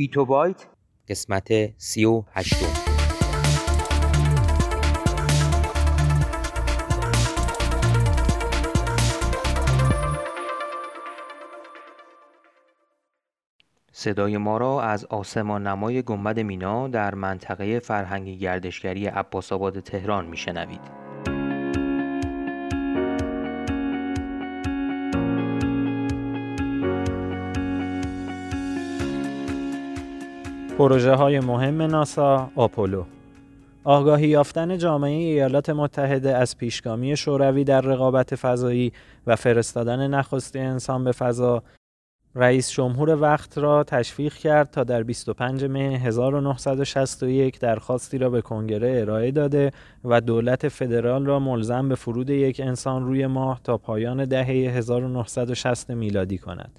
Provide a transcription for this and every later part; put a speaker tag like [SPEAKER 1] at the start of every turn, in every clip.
[SPEAKER 1] بیتو بایت
[SPEAKER 2] قسمت سی و هشتم
[SPEAKER 1] صدای ما را از آسمان نمای گنبد مینا در منطقه فرهنگی گردشگری عباس آباد تهران میشنوید.
[SPEAKER 3] پروژه های مهم ناسا آپولو آگاهی یافتن جامعه ایالات متحده از پیشگامی شوروی در رقابت فضایی و فرستادن نخستین انسان به فضا رئیس جمهور وقت را تشویق کرد تا در 25 مه 1961 درخواستی را به کنگره ارائه داده و دولت فدرال را ملزم به فرود یک انسان روی ماه تا پایان دهه 1960 میلادی کند.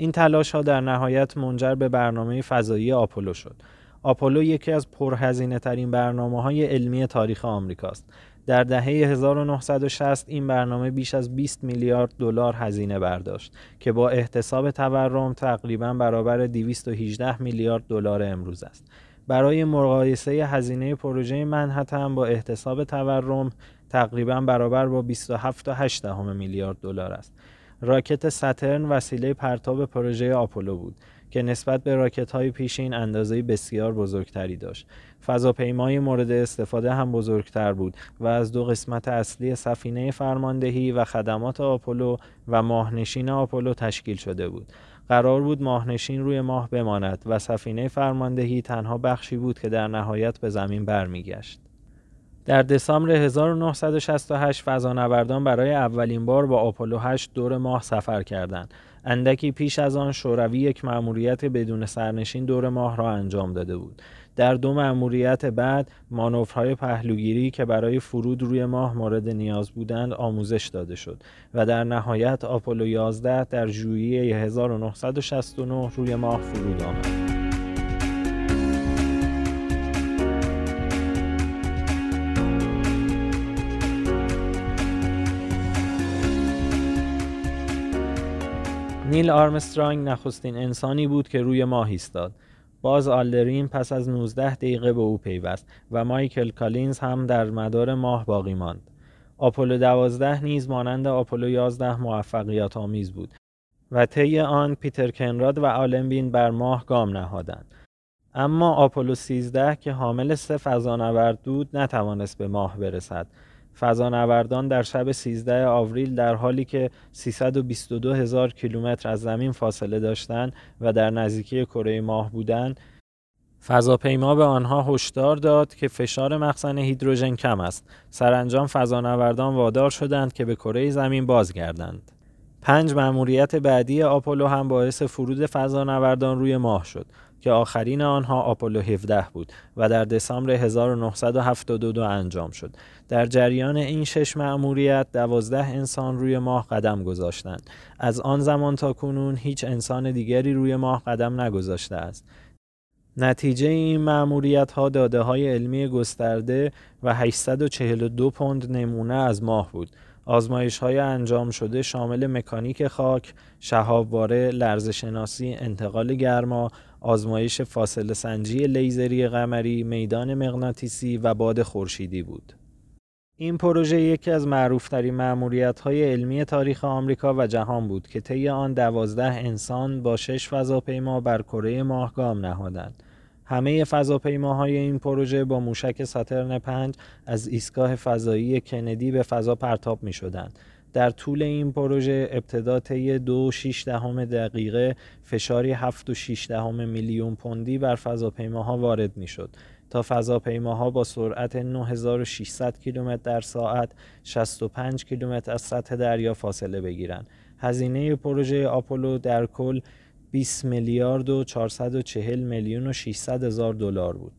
[SPEAKER 3] این تلاش ها در نهایت منجر به برنامه فضایی آپولو شد. آپولو یکی از پرهزینه ترین برنامه های علمی تاریخ آمریکاست در دهه 1960 این برنامه بیش از 20 میلیارد دلار هزینه برداشت که با احتساب تورم تقریبا برابر 218 میلیارد دلار امروز است. برای مقایسه هزینه پروژه منحتن با احتساب تورم تقریبا برابر با 27.8 میلیارد دلار است. راکت ساترن وسیله پرتاب پروژه آپولو بود که نسبت به راکت های پیشین اندازه بسیار بزرگتری داشت. فضاپیمای مورد استفاده هم بزرگتر بود و از دو قسمت اصلی سفینه فرماندهی و خدمات آپولو و ماهنشین آپولو تشکیل شده بود. قرار بود ماهنشین روی ماه بماند و سفینه فرماندهی تنها بخشی بود که در نهایت به زمین برمیگشت. در دسامبر 1968 فضانوردان برای اولین بار با آپولو 8 دور ماه سفر کردند. اندکی پیش از آن شوروی یک مأموریت بدون سرنشین دور ماه را انجام داده بود. در دو مأموریت بعد مانورهای پهلوگیری که برای فرود روی ماه مورد نیاز بودند آموزش داده شد و در نهایت آپولو 11 در ژوئیه 1969 روی ماه فرود آمد. نیل آرمسترانگ نخستین انسانی بود که روی ماه ایستاد. باز آلدرین پس از 19 دقیقه به او پیوست و مایکل کالینز هم در مدار ماه باقی ماند. آپولو 12 نیز مانند آپولو 11 موفقیت آمیز بود و طی آن پیتر کنراد و آلن بین بر ماه گام نهادند. اما آپولو 13 که حامل سه فضانورد بود نتوانست به ماه برسد فضانوردان در شب 13 آوریل در حالی که 322 هزار کیلومتر از زمین فاصله داشتند و در نزدیکی کره ماه بودند فضاپیما به آنها هشدار داد که فشار مخزن هیدروژن کم است. سرانجام فضانوردان وادار شدند که به کره زمین بازگردند. پنج مأموریت بعدی آپولو هم باعث فرود فضانوردان روی ماه شد. که آخرین آنها آپولو 17 بود و در دسامبر 1972 انجام شد. در جریان این شش مأموریت دوازده انسان روی ماه قدم گذاشتند. از آن زمان تا کنون هیچ انسان دیگری روی ماه قدم نگذاشته است. نتیجه این مأموریت ها داده های علمی گسترده و 842 پوند نمونه از ماه بود. آزمایش های انجام شده شامل مکانیک خاک، شهابواره، لرزشناسی، انتقال گرما، آزمایش فاصله سنجی لیزری قمری، میدان مغناطیسی و باد خورشیدی بود. این پروژه یکی از معروفترین معمولیت های علمی تاریخ آمریکا و جهان بود که طی آن دوازده انسان با شش فضاپیما بر کره ماه گام نهادند. همه فضاپیماهای این پروژه با موشک ساترن 5 از ایستگاه فضایی کندی به فضا پرتاب می شدند. در طول این پروژه ابتدا طی دو دهم دقیقه فشاری 7 دهم میلیون پوندی بر فضاپیماها وارد می شد تا فضاپیماها با سرعت 9600 کیلومتر در ساعت 65 کیلومتر از سطح دریا فاصله بگیرند. هزینه پروژه آپولو در کل 20 میلیارد و 440 میلیون و 600 هزار دلار بود.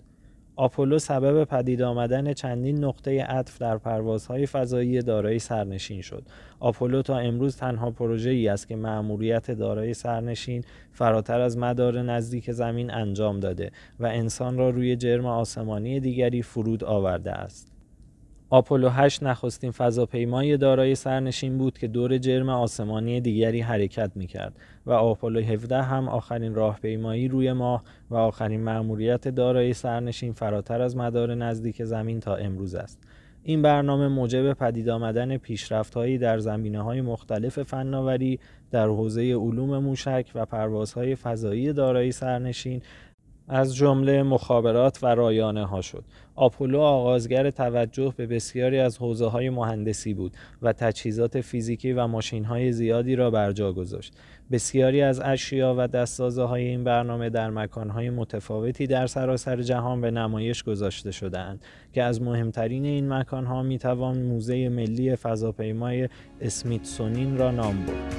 [SPEAKER 3] آپولو سبب پدید آمدن چندین نقطه عطف در پروازهای فضایی دارای سرنشین شد. آپولو تا امروز تنها پروژه ای است که مأموریت دارای سرنشین فراتر از مدار نزدیک زمین انجام داده و انسان را روی جرم آسمانی دیگری فرود آورده است. آپولو 8 نخستین فضاپیمای دارای سرنشین بود که دور جرم آسمانی دیگری حرکت می‌کرد و آپولو 17 هم آخرین راهپیمایی روی ماه و آخرین مأموریت دارای سرنشین فراتر از مدار نزدیک زمین تا امروز است. این برنامه موجب پدید آمدن پیشرفت‌هایی در زمینه‌های مختلف فناوری در حوزه علوم موشک و پروازهای فضایی دارای سرنشین از جمله مخابرات و رایانه ها شد. آپولو آغازگر توجه به بسیاری از حوزه های مهندسی بود و تجهیزات فیزیکی و ماشین های زیادی را بر جا گذاشت. بسیاری از اشیا و دستازه های این برنامه در مکان های متفاوتی در سراسر جهان به نمایش گذاشته شدهاند که از مهمترین این مکان ها می توان موزه ملی فضاپیمای اسمیتسونین را نام برد.